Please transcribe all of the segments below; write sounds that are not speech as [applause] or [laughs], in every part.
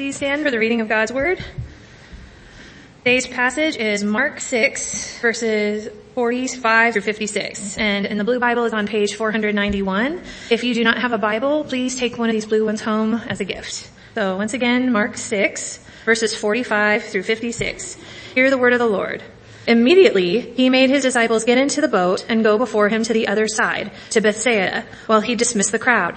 Please stand for the reading of God's Word. Today's passage is Mark 6 verses 45 through 56 and in the blue Bible is on page 491. If you do not have a Bible, please take one of these blue ones home as a gift. So once again, Mark 6 verses 45 through 56. Hear the word of the Lord. Immediately, he made his disciples get into the boat and go before him to the other side, to Bethsaida, while he dismissed the crowd.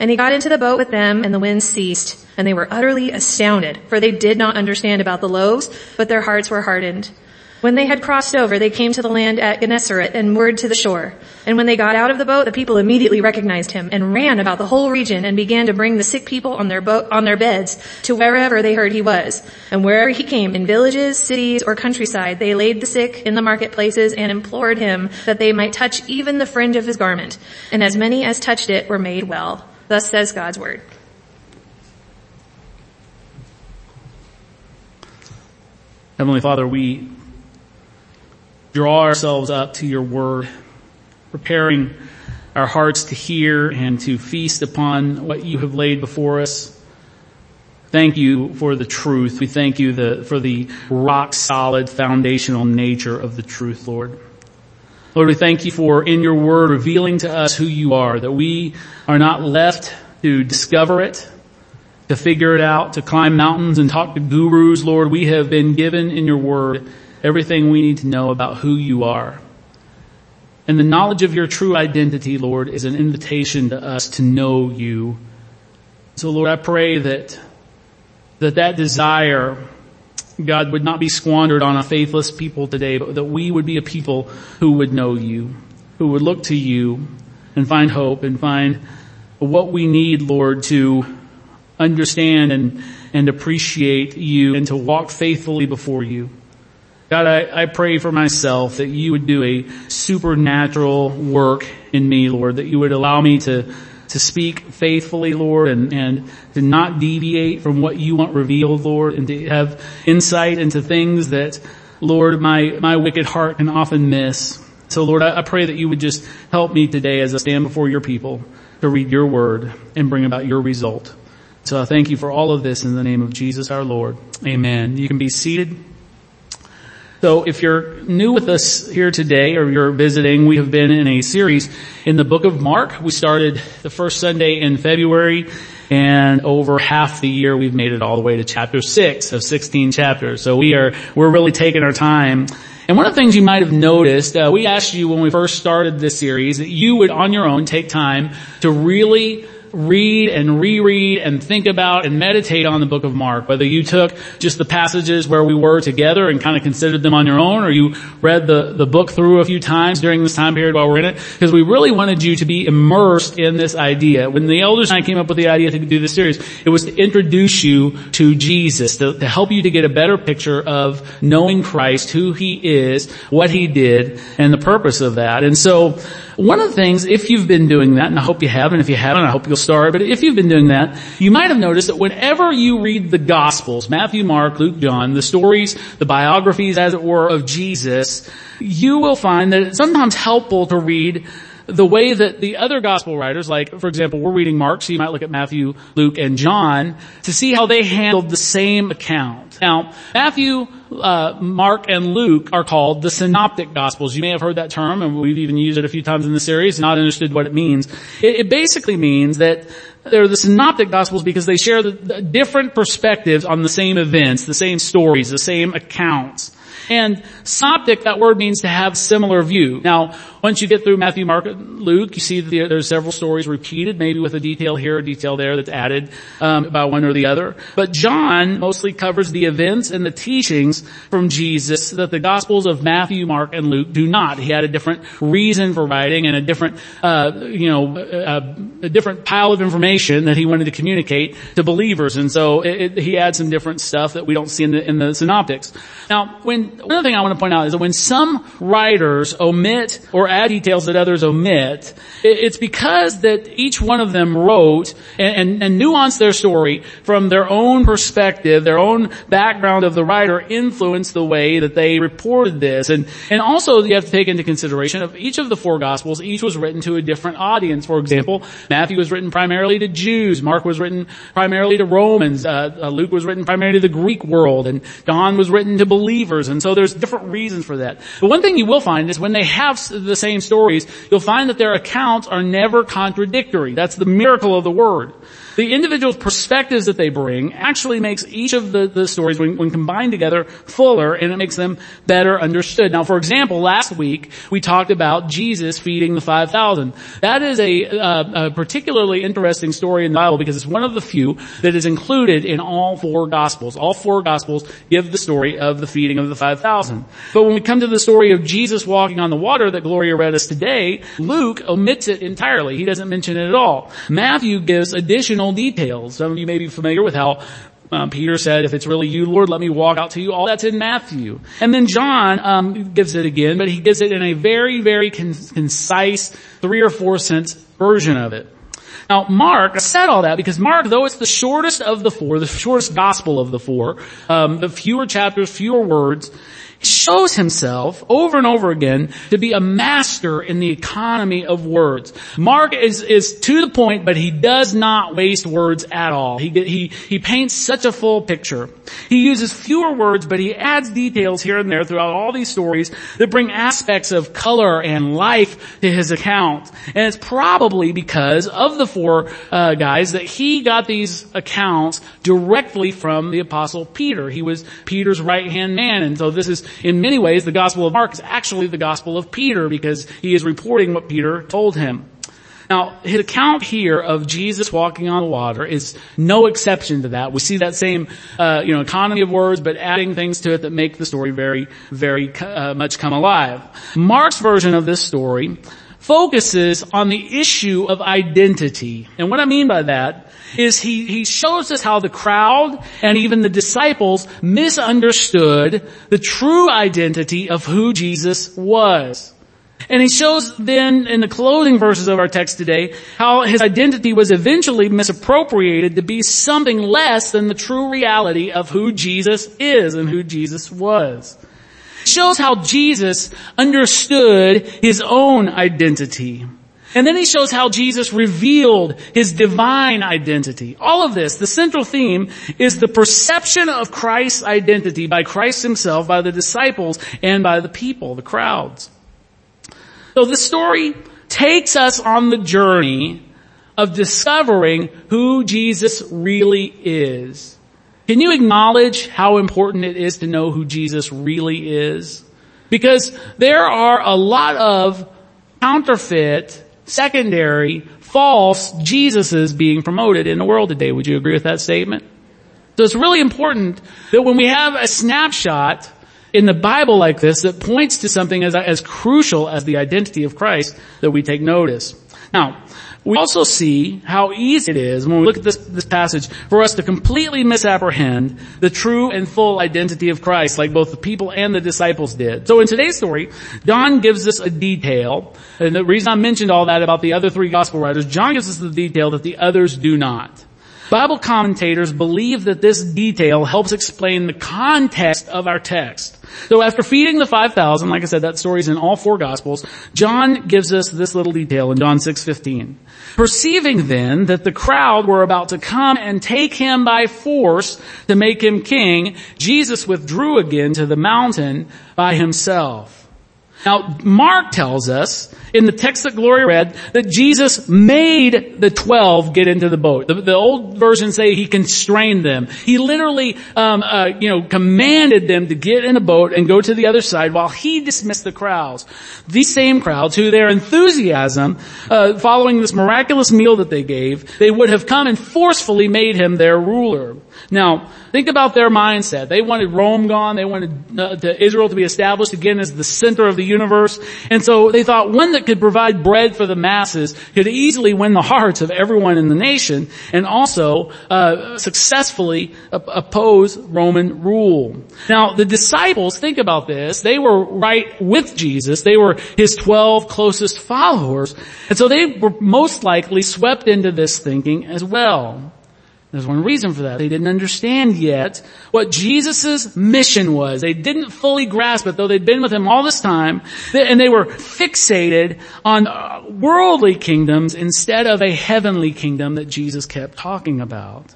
And he got into the boat with them and the wind ceased and they were utterly astounded for they did not understand about the loaves, but their hearts were hardened. When they had crossed over, they came to the land at Gennesaret and moored to the shore. And when they got out of the boat, the people immediately recognized him and ran about the whole region and began to bring the sick people on their boat, on their beds to wherever they heard he was. And wherever he came, in villages, cities, or countryside, they laid the sick in the marketplaces and implored him that they might touch even the fringe of his garment. And as many as touched it were made well. Thus says God's word. Heavenly Father, we draw ourselves up to your word, preparing our hearts to hear and to feast upon what you have laid before us. Thank you for the truth. We thank you the, for the rock solid foundational nature of the truth, Lord. Lord, we thank you for in your word revealing to us who you are, that we are not left to discover it, to figure it out, to climb mountains and talk to gurus, Lord. We have been given in your word everything we need to know about who you are. And the knowledge of your true identity, Lord, is an invitation to us to know you. So Lord, I pray that, that that desire God, would not be squandered on a faithless people today, but that we would be a people who would know you, who would look to you and find hope and find what we need, Lord, to understand and, and appreciate you and to walk faithfully before you. God, I, I pray for myself that you would do a supernatural work in me, Lord, that you would allow me to to speak faithfully, Lord, and, and to not deviate from what you want revealed, Lord, and to have insight into things that, Lord, my, my wicked heart can often miss. So Lord, I, I pray that you would just help me today as I stand before your people to read your word and bring about your result. So I thank you for all of this in the name of Jesus our Lord. Amen. You can be seated. So if you're new with us here today or you're visiting, we have been in a series in the book of Mark. We started the first Sunday in February and over half the year we've made it all the way to chapter 6 of 16 chapters. So we are, we're really taking our time. And one of the things you might have noticed, uh, we asked you when we first started this series that you would on your own take time to really read and reread and think about and meditate on the book of Mark. Whether you took just the passages where we were together and kind of considered them on your own or you read the, the book through a few times during this time period while we're in it. Because we really wanted you to be immersed in this idea. When the elders and I came up with the idea to do this series, it was to introduce you to Jesus, to, to help you to get a better picture of knowing Christ, who He is, what He did, and the purpose of that. And so, one of the things, if you've been doing that, and I hope you have, and if you haven't, I hope you'll but if you've been doing that, you might have noticed that whenever you read the Gospels, Matthew, Mark, Luke, John, the stories, the biographies, as it were, of Jesus, you will find that it's sometimes helpful to read the way that the other gospel writers, like for example, we're reading Mark, so you might look at Matthew, Luke, and John to see how they handled the same account. Now, Matthew, uh, Mark, and Luke are called the synoptic gospels. You may have heard that term, and we've even used it a few times in the series. Not understood what it means. It, it basically means that they're the synoptic gospels because they share the, the different perspectives on the same events, the same stories, the same accounts. And synoptic, that word means to have similar view. Now, once you get through Matthew, Mark, and Luke, you see that there's several stories repeated, maybe with a detail here, a detail there that's added um, by one or the other. But John mostly covers the events and the teachings from Jesus that the Gospels of Matthew, Mark, and Luke do not. He had a different reason for writing and a different, uh, you know, a, a, different pile of information that he wanted to communicate to believers, and so it, it, he had some different stuff that we don't see in the in the synoptics. Now, when one other thing I want to point out is that when some writers omit or add details that others omit, it's because that each one of them wrote and, and, and nuanced their story from their own perspective, their own background of the writer influenced the way that they reported this. And, and also you have to take into consideration of each of the four gospels, each was written to a different audience. For example, Matthew was written primarily to Jews, Mark was written primarily to Romans, uh, uh, Luke was written primarily to the Greek world, and John was written to believers. And so there's different reasons for that. But one thing you will find is when they have the same stories, you'll find that their accounts are never contradictory. That's the miracle of the word. The individual perspectives that they bring actually makes each of the, the stories, when, when, combined together, fuller and it makes them better understood. Now, for example, last week we talked about Jesus feeding the 5,000. That is a, uh, a particularly interesting story in the Bible because it's one of the few that is included in all four Gospels. All four Gospels give the story of the feeding of the 5,000. But when we come to the story of Jesus walking on the water that Gloria read us today, Luke omits it entirely. He doesn't mention it at all. Matthew gives additional details. Some of you may be familiar with how um, Peter said, if it's really you, Lord, let me walk out to you. All that's in Matthew. And then John um, gives it again, but he gives it in a very, very con- concise, three or four sentence version of it. Now, Mark, said all that because Mark, though it's the shortest of the four, the shortest gospel of the four, um, the fewer chapters, fewer words, shows himself over and over again to be a master in the economy of words. Mark is, is to the point, but he does not waste words at all. He, he, he paints such a full picture. He uses fewer words, but he adds details here and there throughout all these stories that bring aspects of color and life to his account. And it's probably because of the four uh, guys that he got these accounts directly from the apostle Peter. He was Peter's right hand man, and so this is in many ways, the Gospel of Mark is actually the Gospel of Peter because he is reporting what Peter told him. Now, his account here of Jesus walking on the water is no exception to that. We see that same, uh, you know, economy of words, but adding things to it that make the story very, very uh, much come alive. Mark's version of this story focuses on the issue of identity. And what I mean by that is he, he shows us how the crowd and even the disciples misunderstood the true identity of who Jesus was. And he shows then in the closing verses of our text today how his identity was eventually misappropriated to be something less than the true reality of who Jesus is and who Jesus was. It shows how Jesus understood his own identity. And then he shows how Jesus revealed his divine identity. All of this, the central theme is the perception of Christ's identity by Christ himself, by the disciples, and by the people, the crowds. So the story takes us on the journey of discovering who Jesus really is. Can you acknowledge how important it is to know who Jesus really is? Because there are a lot of counterfeit secondary, false Jesuses being promoted in the world today. Would you agree with that statement? So it's really important that when we have a snapshot in the Bible like this that points to something as, as crucial as the identity of Christ that we take notice. Now, we also see how easy it is when we look at this, this passage for us to completely misapprehend the true and full identity of Christ like both the people and the disciples did. So in today's story, John gives us a detail, and the reason I mentioned all that about the other three gospel writers, John gives us the detail that the others do not. Bible commentators believe that this detail helps explain the context of our text. So after feeding the 5,000, like I said, that story's in all four gospels, John gives us this little detail in John 6:15. Perceiving then that the crowd were about to come and take him by force to make him king, Jesus withdrew again to the mountain by himself. Now, Mark tells us in the text that Gloria read that Jesus made the twelve get into the boat. The, the old versions say he constrained them. He literally, um, uh, you know, commanded them to get in a boat and go to the other side while he dismissed the crowds. These same crowds, who their enthusiasm, uh, following this miraculous meal that they gave, they would have come and forcefully made him their ruler. Now, think about their mindset. They wanted Rome gone. They wanted uh, to Israel to be established again as the center of the universe. And so they thought one that could provide bread for the masses could easily win the hearts of everyone in the nation and also uh, successfully op- oppose Roman rule. Now, the disciples, think about this. They were right with Jesus. They were his 12 closest followers. And so they were most likely swept into this thinking as well. There's one reason for that. They didn't understand yet what Jesus' mission was. They didn't fully grasp it, though they'd been with him all this time, and they were fixated on uh, worldly kingdoms instead of a heavenly kingdom that Jesus kept talking about.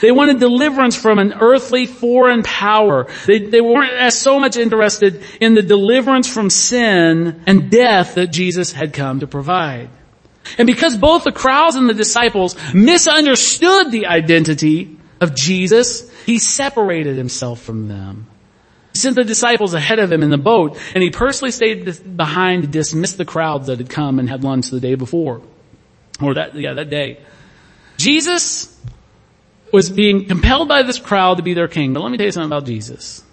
They wanted deliverance from an earthly foreign power. They, they weren't as so much interested in the deliverance from sin and death that Jesus had come to provide. And because both the crowds and the disciples misunderstood the identity of Jesus, he separated himself from them. He sent the disciples ahead of him in the boat, and he personally stayed behind to dismiss the crowds that had come and had lunch the day before. Or that, yeah, that day. Jesus was being compelled by this crowd to be their king. But let me tell you something about Jesus.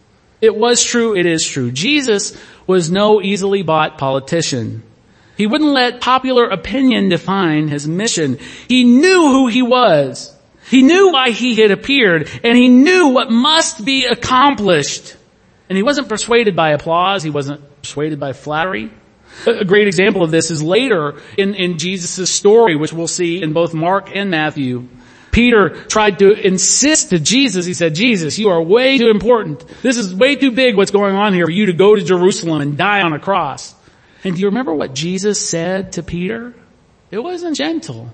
It was true, it is true. Jesus was no easily bought politician. He wouldn't let popular opinion define his mission. He knew who he was. He knew why he had appeared and he knew what must be accomplished. And he wasn't persuaded by applause. He wasn't persuaded by flattery. A great example of this is later in, in Jesus' story, which we'll see in both Mark and Matthew. Peter tried to insist to Jesus, he said, Jesus, you are way too important. This is way too big what's going on here for you to go to Jerusalem and die on a cross. And do you remember what Jesus said to Peter? It wasn't gentle.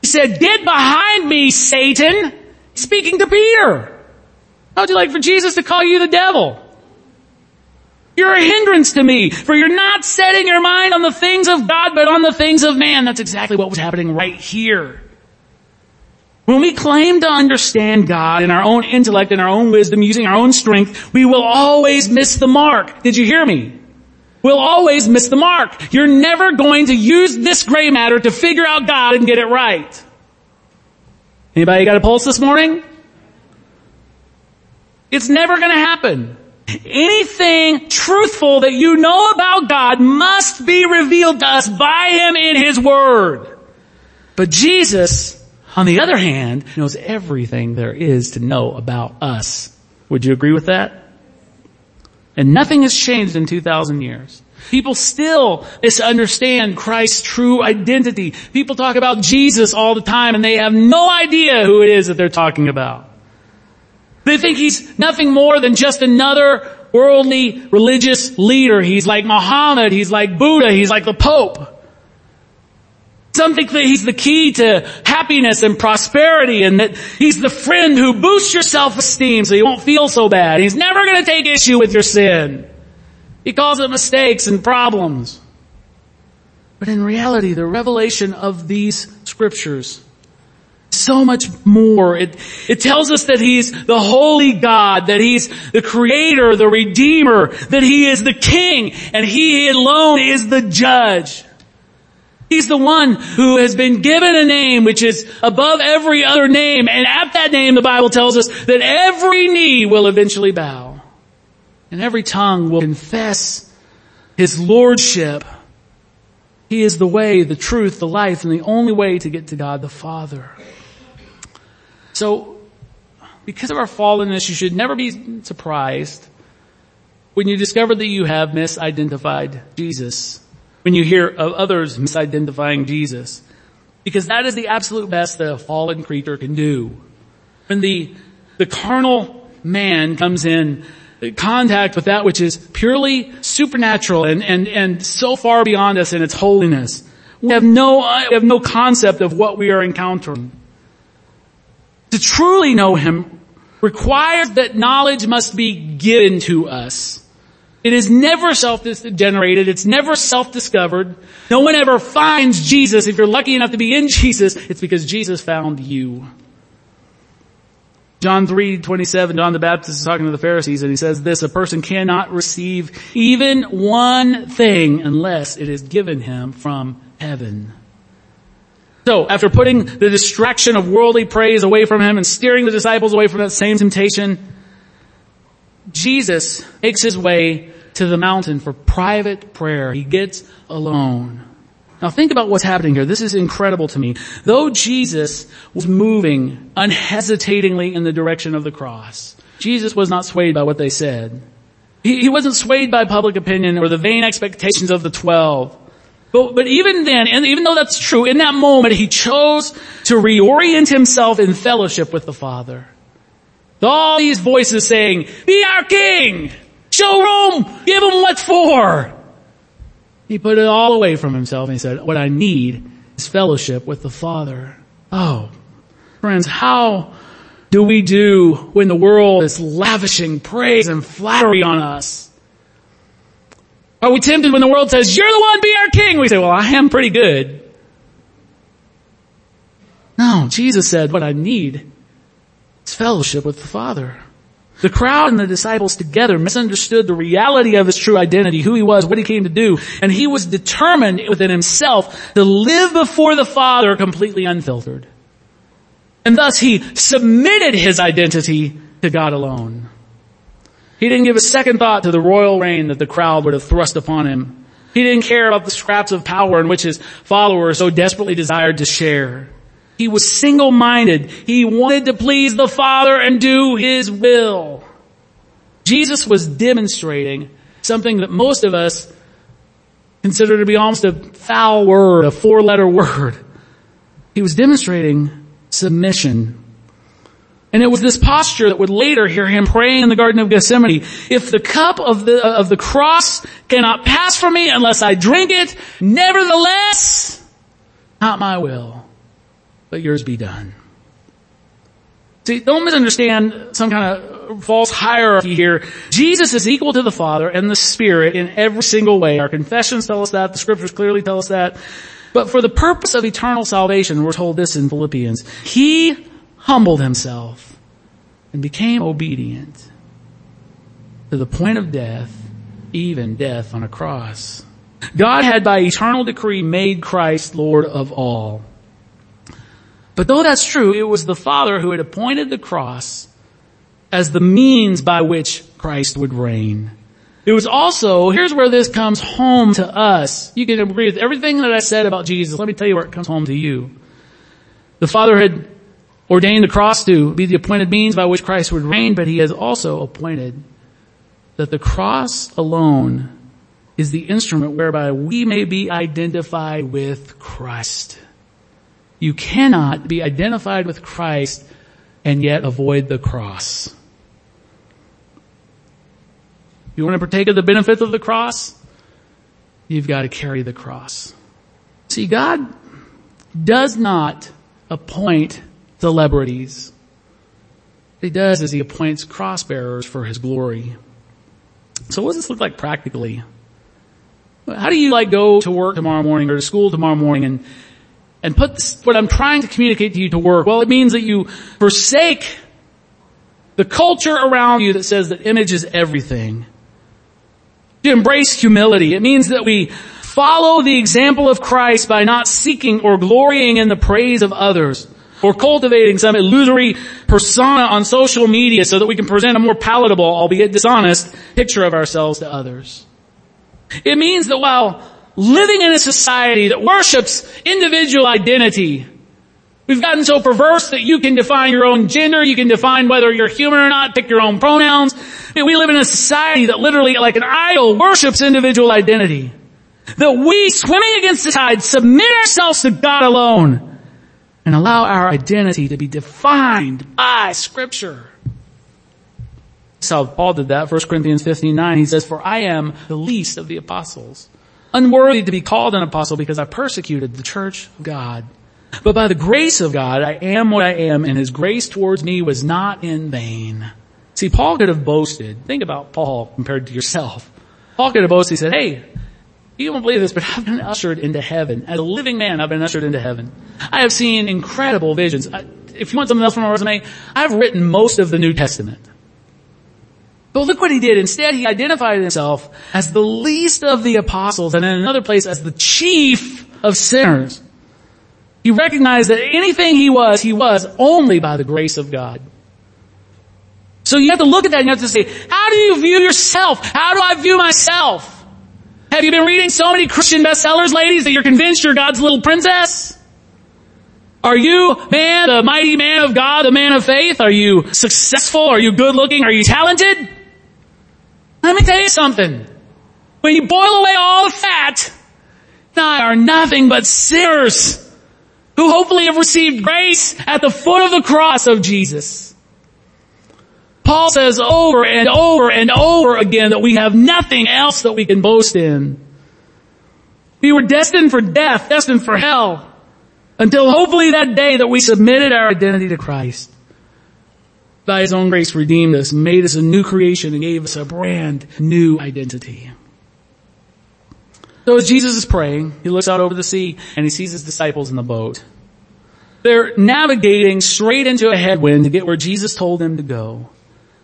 He said, get behind me, Satan! Speaking to Peter. How would you like for Jesus to call you the devil? You're a hindrance to me, for you're not setting your mind on the things of God, but on the things of man. That's exactly what was happening right here. When we claim to understand God in our own intellect and our own wisdom, using our own strength, we will always miss the mark. Did you hear me? We'll always miss the mark. You're never going to use this gray matter to figure out God and get it right. Anybody got a pulse this morning? It's never gonna happen. Anything truthful that you know about God must be revealed to us by Him in His Word. But Jesus, on the other hand, knows everything there is to know about us. Would you agree with that? And nothing has changed in 2,000 years. People still misunderstand Christ's true identity. People talk about Jesus all the time and they have no idea who it is that they're talking about. They think he's nothing more than just another worldly religious leader. He's like Muhammad, he's like Buddha, he's like the Pope. Some think that he's the key to happiness and prosperity and that he's the friend who boosts your self-esteem so you won't feel so bad. He's never gonna take issue with your sin. He calls it mistakes and problems. But in reality, the revelation of these scriptures so much more. It, it tells us that He's the holy God, that He's the creator, the redeemer, that He is the king, and He alone is the judge. He's the one who has been given a name which is above every other name. And at that name, the Bible tells us that every knee will eventually bow. And every tongue will confess His Lordship. He is the way, the truth, the life, and the only way to get to God the Father. So, because of our fallenness, you should never be surprised when you discover that you have misidentified Jesus when you hear of others misidentifying Jesus. Because that is the absolute best that a fallen creature can do. When the, the carnal man comes in contact with that which is purely supernatural and, and, and so far beyond us in its holiness, we have no, we have no concept of what we are encountering. To truly know Him requires that knowledge must be given to us. It is never self-generated. It's never self-discovered. No one ever finds Jesus. If you're lucky enough to be in [laughs] Jesus, it's because Jesus found you. John 3, 27, John the Baptist is talking to the Pharisees and he says this, a person cannot receive even one thing unless it is given him from heaven. So, after putting the distraction of worldly praise away from him and steering the disciples away from that same temptation, Jesus makes his way to the mountain for private prayer. He gets alone. Now think about what's happening here. This is incredible to me. Though Jesus was moving unhesitatingly in the direction of the cross, Jesus was not swayed by what they said. He, he wasn't swayed by public opinion or the vain expectations of the twelve. But, but even then, and even though that's true, in that moment he chose to reorient himself in fellowship with the Father. All these voices saying, be our king! Show Rome! Give them what for! He put it all away from himself and he said, what I need is fellowship with the Father. Oh, friends, how do we do when the world is lavishing praise and flattery on us? Are we tempted when the world says, you're the one, be our king? We say, well, I am pretty good. No, Jesus said, what I need is fellowship with the Father. The crowd and the disciples together misunderstood the reality of his true identity, who he was, what he came to do, and he was determined within himself to live before the Father completely unfiltered. And thus he submitted his identity to God alone. He didn't give a second thought to the royal reign that the crowd would have thrust upon him. He didn't care about the scraps of power in which his followers so desperately desired to share. He was single-minded. He wanted to please the Father and do His will. Jesus was demonstrating something that most of us consider to be almost a foul word, a four-letter word. He was demonstrating submission. And it was this posture that would later hear him praying in the Garden of Gethsemane. If the cup of the, of the cross cannot pass from me unless I drink it, nevertheless, not my will, let yours be done. See, don't misunderstand some kind of false hierarchy here. Jesus is equal to the Father and the Spirit in every single way. Our confessions tell us that. The scriptures clearly tell us that. But for the purpose of eternal salvation, we're told this in Philippians. He humbled himself and became obedient to the point of death, even death on a cross. God had by eternal decree made Christ Lord of all. But though that's true, it was the Father who had appointed the cross as the means by which Christ would reign. It was also, here's where this comes home to us. You can agree with everything that I said about Jesus. Let me tell you where it comes home to you. The Father had ordained the cross to be the appointed means by which Christ would reign, but He has also appointed that the cross alone is the instrument whereby we may be identified with Christ. You cannot be identified with Christ and yet avoid the cross. You want to partake of the benefits of the cross? You've got to carry the cross. See, God does not appoint celebrities. What he does is he appoints cross bearers for his glory. So what does this look like practically? How do you like go to work tomorrow morning or to school tomorrow morning and and put this, what I'm trying to communicate to you to work? Well, it means that you forsake the culture around you that says that image is everything. To embrace humility. It means that we follow the example of Christ by not seeking or glorying in the praise of others or cultivating some illusory persona on social media so that we can present a more palatable, albeit dishonest, picture of ourselves to others. It means that while living in a society that worships individual identity. We've gotten so perverse that you can define your own gender, you can define whether you're human or not, pick your own pronouns. We live in a society that literally, like an idol, worships individual identity. That we, swimming against the tide, submit ourselves to God alone and allow our identity to be defined by scripture. So Paul did that, 1 Corinthians 15, 9. He says, for I am the least of the apostles unworthy to be called an apostle because I persecuted the church of God. But by the grace of God, I am what I am and his grace towards me was not in vain. See, Paul could have boasted. Think about Paul compared to yourself. Paul could have boasted, he said, hey, you won't believe this, but I've been ushered into heaven. As a living man, I've been ushered into heaven. I have seen incredible visions. If you want something else from my resume, I've written most of the New Testament. But look what he did. Instead, he identified himself as the least of the apostles and in another place as the chief of sinners. He recognized that anything he was, he was only by the grace of God. So you have to look at that and you have to say, how do you view yourself? How do I view myself? Have you been reading so many Christian bestsellers, ladies, that you're convinced you're God's little princess? Are you, man, the mighty man of God, the man of faith? Are you successful? Are you good looking? Are you talented? Let me tell you something. When you boil away all the fat, I are nothing but sinners who hopefully have received grace at the foot of the cross of Jesus. Paul says over and over and over again that we have nothing else that we can boast in. We were destined for death, destined for hell, until hopefully that day that we submitted our identity to Christ. By His own grace redeemed us, made us a new creation and gave us a brand new identity. So as Jesus is praying, he looks out over the sea and he sees his disciples in the boat. They're navigating straight into a headwind to get where Jesus told them to go.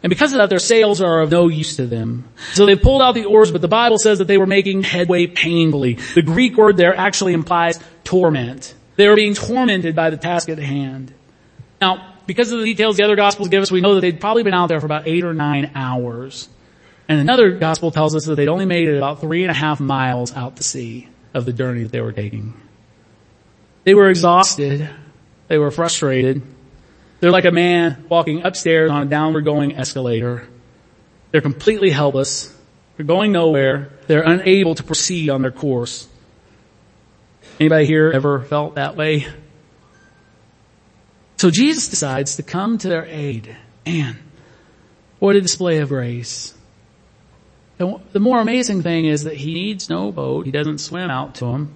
And because of that, their sails are of no use to them. So they pulled out the oars, but the Bible says that they were making headway painfully. The Greek word there actually implies torment. They were being tormented by the task at hand. Now, because of the details the other gospels give us, we know that they'd probably been out there for about eight or nine hours. And another gospel tells us that they'd only made it about three and a half miles out to sea of the journey that they were taking. They were exhausted. They were frustrated. They're like a man walking upstairs on a downward going escalator. They're completely helpless. They're going nowhere. They're unable to proceed on their course. Anybody here ever felt that way? So Jesus decides to come to their aid. And what a display of grace. And the more amazing thing is that he needs no boat. He doesn't swim out to them.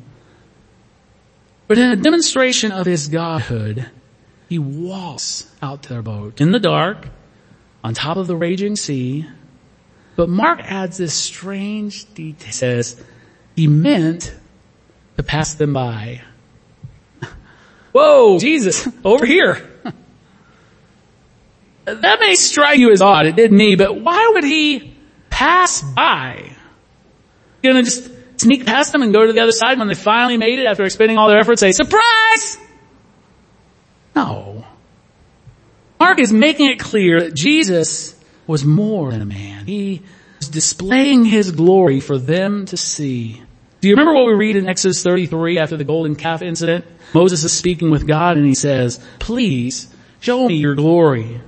But in a demonstration of his godhood, he walks out to their boat in the dark, on top of the raging sea. But Mark adds this strange detail. He says, he meant to pass them by. Whoa, Jesus, over here. that may strike you as odd. It did me, but why would he pass by. You're gonna just sneak past them and go to the other side when they finally made it after expending all their efforts, say, surprise! No. Mark is making it clear that Jesus was more than a man. He was displaying his glory for them to see. Do you remember what we read in Exodus 33 after the golden calf incident? Moses is speaking with God and he says, please show me your glory.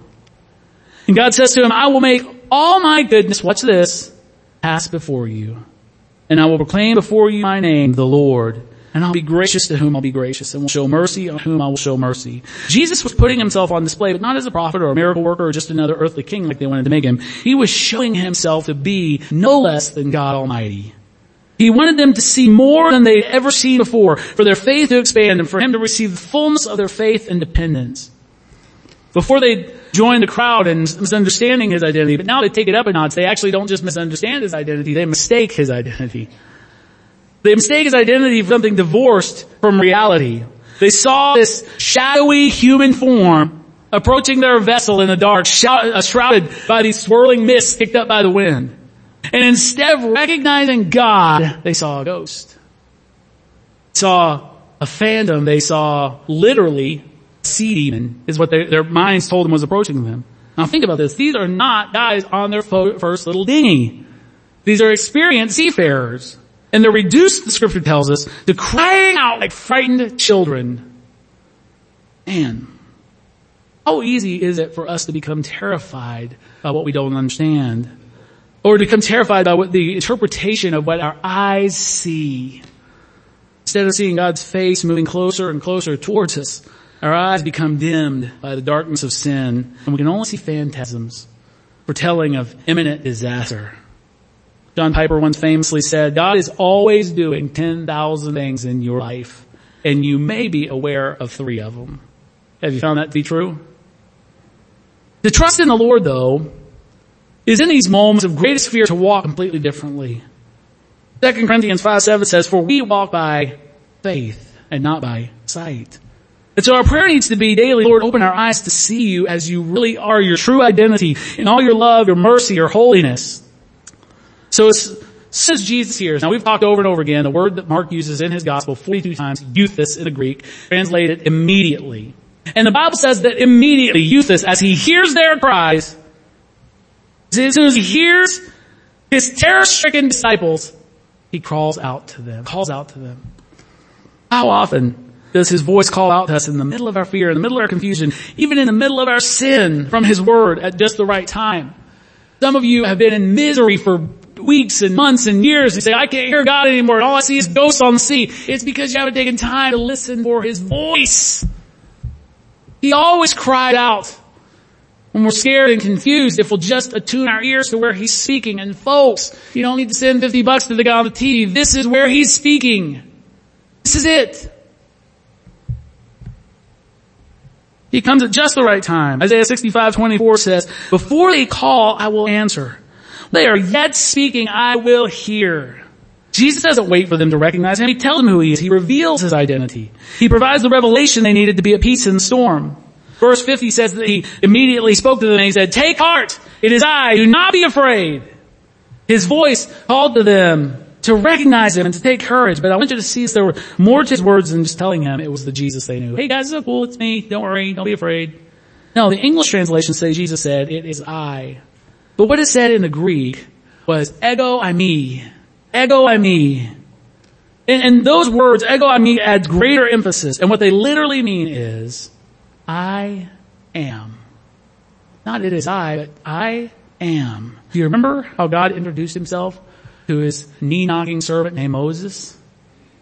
And God says to him, I will make all my goodness, watch this, pass before you. And I will proclaim before you my name, the Lord. And I'll be gracious to whom I'll be gracious and will show mercy on whom I will show mercy. Jesus was putting himself on display, but not as a prophet or a miracle worker or just another earthly king like they wanted to make him. He was showing himself to be no less than God Almighty. He wanted them to see more than they'd ever seen before, for their faith to expand and for him to receive the fullness of their faith and dependence. Before they join the crowd and misunderstanding his identity, but now they take it up a notch. They actually don't just misunderstand his identity, they mistake his identity. They mistake his identity for something divorced from reality. They saw this shadowy human form approaching their vessel in the dark, uh, shrouded by these swirling mists kicked up by the wind. And instead of recognizing God, they saw a ghost. Saw a phantom. They saw literally a sea demon is what they, their minds told them was approaching them. Now think about this. These are not guys on their first little dinghy. These are experienced seafarers. And they're reduced, the scripture tells us, to crying out like frightened children. Man, how easy is it for us to become terrified by what we don't understand? Or to become terrified by what the interpretation of what our eyes see. Instead of seeing God's face moving closer and closer towards us, our eyes become dimmed by the darkness of sin and we can only see phantasms foretelling of imminent disaster. John Piper once famously said, God is always doing 10,000 things in your life and you may be aware of three of them. Have you found that to be true? To trust in the Lord though is in these moments of greatest fear to walk completely differently. 2 Corinthians 5 7 says, for we walk by faith and not by sight. And so our prayer needs to be daily, Lord, open our eyes to see you as you really are, your true identity in all your love, your mercy, your holiness. So it's, says Jesus here. Now we've talked over and over again, the word that Mark uses in his gospel 42 times, euthys in the Greek, translated immediately. And the Bible says that immediately, euthys, as he hears their cries, as soon as he hears his terror-stricken disciples, he crawls out to them, calls out to them. How often does his voice call out to us in the middle of our fear, in the middle of our confusion, even in the middle of our sin from his word at just the right time? Some of you have been in misery for weeks and months and years and say, I can't hear God anymore and all I see is ghosts on the sea. It's because you haven't taken time to listen for His voice. He always cried out when we're scared and confused if we'll just attune our ears to where He's speaking. And folks, you don't need to send 50 bucks to the guy on the TV. This is where He's speaking. This is it. He comes at just the right time. Isaiah 65, 24 says, before they call, I will answer. They are yet speaking, I will hear. Jesus doesn't wait for them to recognize him. He tells them who he is. He reveals his identity. He provides the revelation they needed to be at peace in the storm. Verse 50 says that he immediately spoke to them and he said, take heart. It is I. Do not be afraid. His voice called to them to recognize him and to take courage. But I want you to see if there were more to his words than just telling him it was the Jesus they knew. Hey guys, it's cool. It's me. Don't worry. Don't be afraid. No, the English translation says Jesus said, it is I. But what it said in the Greek was ego eimi. Ego eimi. And, and those words, ego eimi adds greater emphasis. And what they literally mean is, I am. Not it is I, but I am. Do you remember how God introduced himself to his knee-knocking servant named Moses?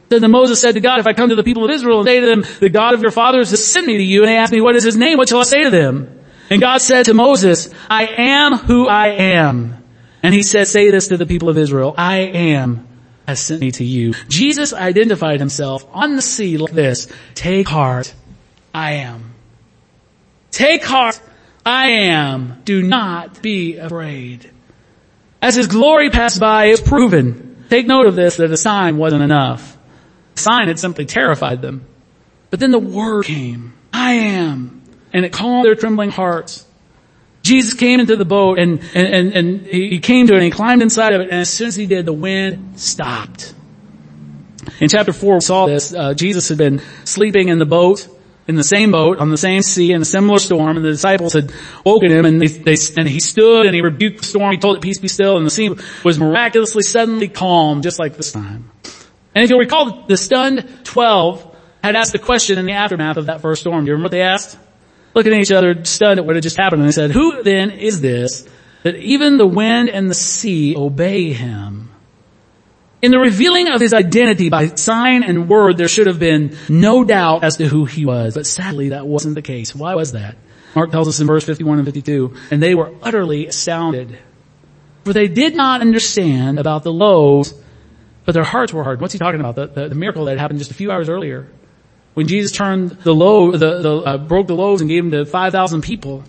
Then the Moses said to God, if I come to the people of Israel and say to them, the God of your fathers has sent me to you, and they ask me, what is his name? What shall I say to them? And God said to Moses, I am who I am. And he said, say this to the people of Israel, I am has sent me to you. Jesus identified himself on the sea like this, take heart, I am. Take heart, I am. Do not be afraid. As his glory passed by, it's proven. Take note of this, that a sign wasn't enough. The sign had simply terrified them. But then the word came. I am and it calmed their trembling hearts. Jesus came into the boat and, and, and, and, he came to it and he climbed inside of it and as soon as he did, the wind stopped. In chapter 4 we saw this, uh, Jesus had been sleeping in the boat, in the same boat, on the same sea, in a similar storm, and the disciples had woken him and they, they, and he stood and he rebuked the storm, he told it peace be still, and the sea was miraculously suddenly calm, just like this time. And if you'll recall, the stunned 12 had asked a question in the aftermath of that first storm. Do you remember what they asked? looking at each other, stunned at what had just happened, and they said, who then is this that even the wind and the sea obey him? In the revealing of his identity by sign and word, there should have been no doubt as to who he was, but sadly that wasn't the case. Why was that? Mark tells us in verse 51 and 52, and they were utterly astounded. For they did not understand about the loaves, but their hearts were hard. What's he talking about? The, the, the miracle that happened just a few hours earlier when Jesus turned the low, the, the uh, broke the loaves and gave them to 5,000 people.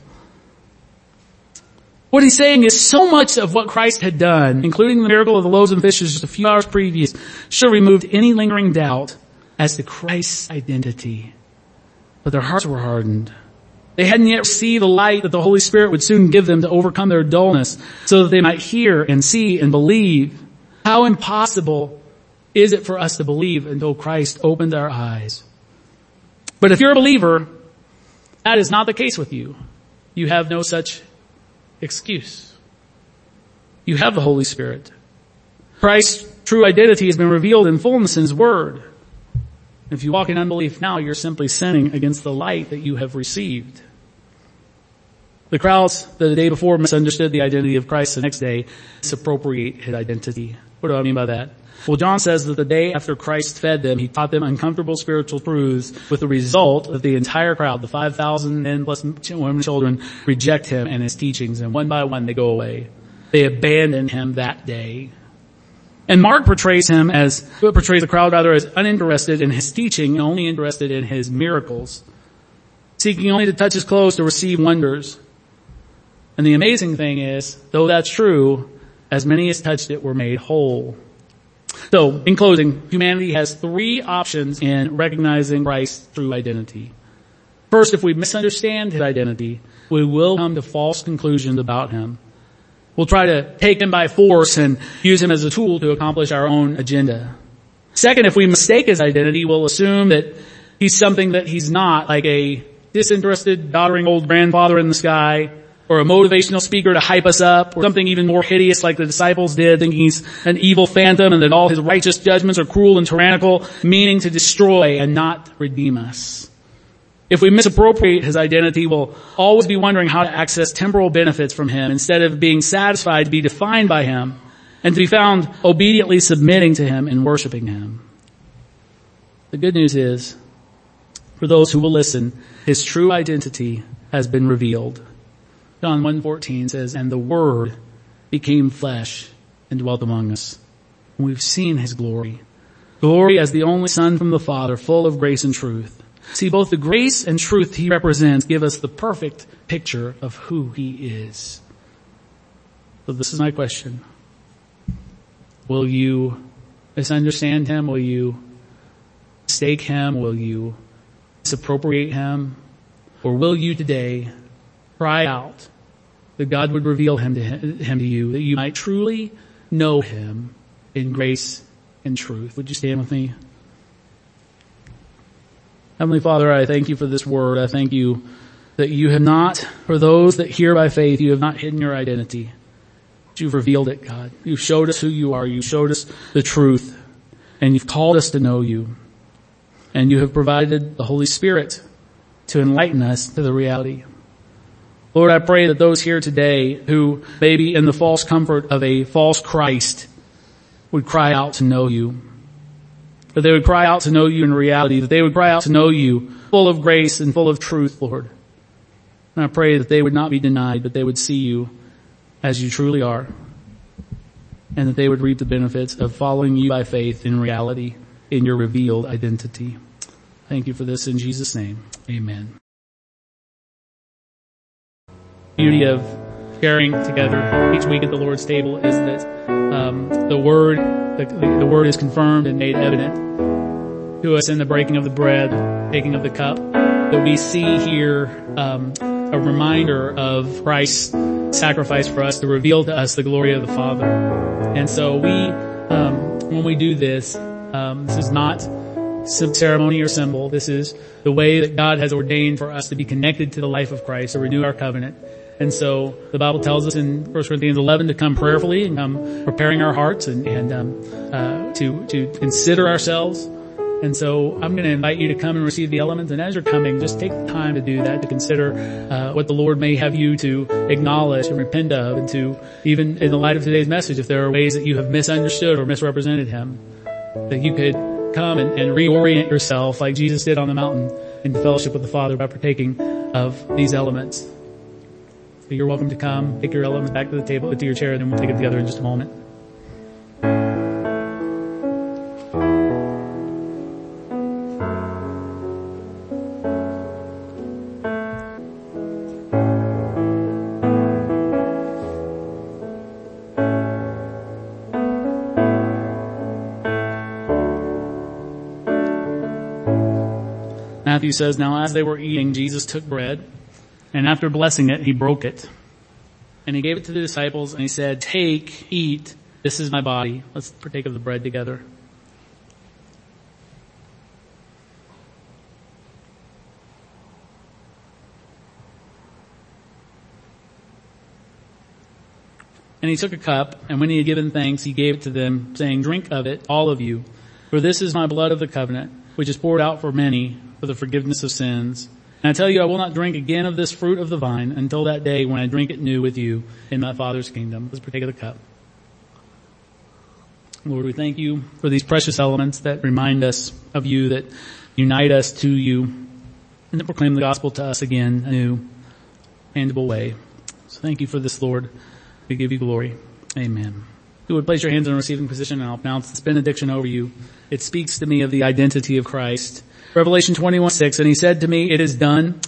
What he's saying is so much of what Christ had done, including the miracle of the loaves and fishes just a few hours previous, should have removed any lingering doubt as to Christ's identity. But their hearts were hardened. They hadn't yet received the light that the Holy Spirit would soon give them to overcome their dullness so that they might hear and see and believe. How impossible is it for us to believe until Christ opened our eyes? But if you're a believer, that is not the case with you. You have no such excuse. You have the Holy Spirit. Christ's true identity has been revealed in fullness in His Word. If you walk in unbelief now, you're simply sinning against the light that you have received. The crowds that the day before misunderstood the identity of Christ. The next day, misappropriate His identity. What do I mean by that? Well, John says that the day after Christ fed them, he taught them uncomfortable spiritual truths with the result that the entire crowd, the 5,000 men plus women and children, reject him and his teachings and one by one they go away. They abandon him that day. And Mark portrays him as, portrays the crowd rather as uninterested in his teaching and only interested in his miracles. Seeking only to touch his clothes to receive wonders. And the amazing thing is, though that's true, as many as touched it were made whole. So, in closing, humanity has three options in recognizing Christ's true identity. First, if we misunderstand his identity, we will come to false conclusions about him. We'll try to take him by force and use him as a tool to accomplish our own agenda. Second, if we mistake his identity, we'll assume that he's something that he's not, like a disinterested, doddering old grandfather in the sky, or a motivational speaker to hype us up, or something even more hideous like the disciples did, thinking he's an evil phantom and that all his righteous judgments are cruel and tyrannical, meaning to destroy and not redeem us. If we misappropriate his identity, we'll always be wondering how to access temporal benefits from him instead of being satisfied to be defined by him and to be found obediently submitting to him and worshiping him. The good news is, for those who will listen, his true identity has been revealed. John 1.14 says, and the Word became flesh and dwelt among us. We've seen His glory. Glory as the only Son from the Father, full of grace and truth. See, both the grace and truth He represents give us the perfect picture of who He is. So this is my question. Will you misunderstand Him? Will you mistake Him? Will you misappropriate Him? Or will you today cry out that God would reveal him to, him to you, that you might truly know him in grace and truth. Would you stand with me? Heavenly Father, I thank you for this word. I thank you that you have not, for those that hear by faith, you have not hidden your identity. You've revealed it, God. You've showed us who you are. You've showed us the truth. And you've called us to know you. And you have provided the Holy Spirit to enlighten us to the reality. Lord, I pray that those here today who may be in the false comfort of a false Christ would cry out to know you. That they would cry out to know you in reality, that they would cry out to know you full of grace and full of truth, Lord. And I pray that they would not be denied, but they would see you as you truly are. And that they would reap the benefits of following you by faith in reality, in your revealed identity. Thank you for this in Jesus' name. Amen beauty of sharing together each week at the Lord's table is that um, the word the, the, word is confirmed and made evident to us in the breaking of the bread, taking of the cup. That we see here um, a reminder of Christ's sacrifice for us to reveal to us the glory of the Father. And so we, um, when we do this, um, this is not some ceremony or symbol. This is the way that God has ordained for us to be connected to the life of Christ, to renew our covenant. And so the Bible tells us in 1 Corinthians 11 to come prayerfully and come preparing our hearts and, and um, uh, to to consider ourselves. And so I'm going to invite you to come and receive the elements. And as you're coming, just take the time to do that, to consider uh, what the Lord may have you to acknowledge and repent of, and to even in the light of today's message, if there are ways that you have misunderstood or misrepresented Him, that you could come and, and reorient yourself like Jesus did on the mountain into fellowship with the Father by partaking of these elements. You're welcome to come, take your elements back to the table, to your chair, and then we'll take it together in just a moment. Matthew says, Now as they were eating, Jesus took bread, and after blessing it, he broke it. And he gave it to the disciples and he said, take, eat, this is my body. Let's partake of the bread together. And he took a cup, and when he had given thanks, he gave it to them, saying, drink of it, all of you, for this is my blood of the covenant, which is poured out for many for the forgiveness of sins. And I tell you, I will not drink again of this fruit of the vine until that day when I drink it new with you in my Father's kingdom. Let's partake of the cup. Lord, we thank you for these precious elements that remind us of you, that unite us to you, and that proclaim the gospel to us again, in a new, tangible way. So thank you for this, Lord. We give you glory. Amen. You would place your hands in a receiving position and I'll pronounce this benediction over you. It speaks to me of the identity of Christ Revelation 21, 6, and he said to me, it is done.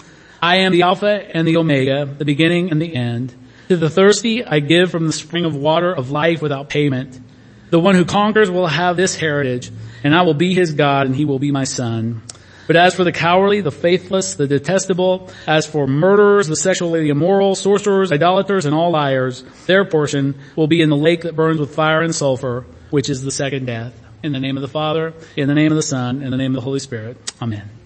I am the Alpha and the Omega, the beginning and the end. To the thirsty I give from the spring of water of life without payment. The one who conquers will have this heritage, and I will be his God, and he will be my son. But as for the cowardly, the faithless, the detestable, as for murderers, the sexually immoral, sorcerers, idolaters, and all liars, their portion will be in the lake that burns with fire and sulfur, which is the second death. In the name of the Father, in the name of the Son, in the name of the Holy Spirit. Amen.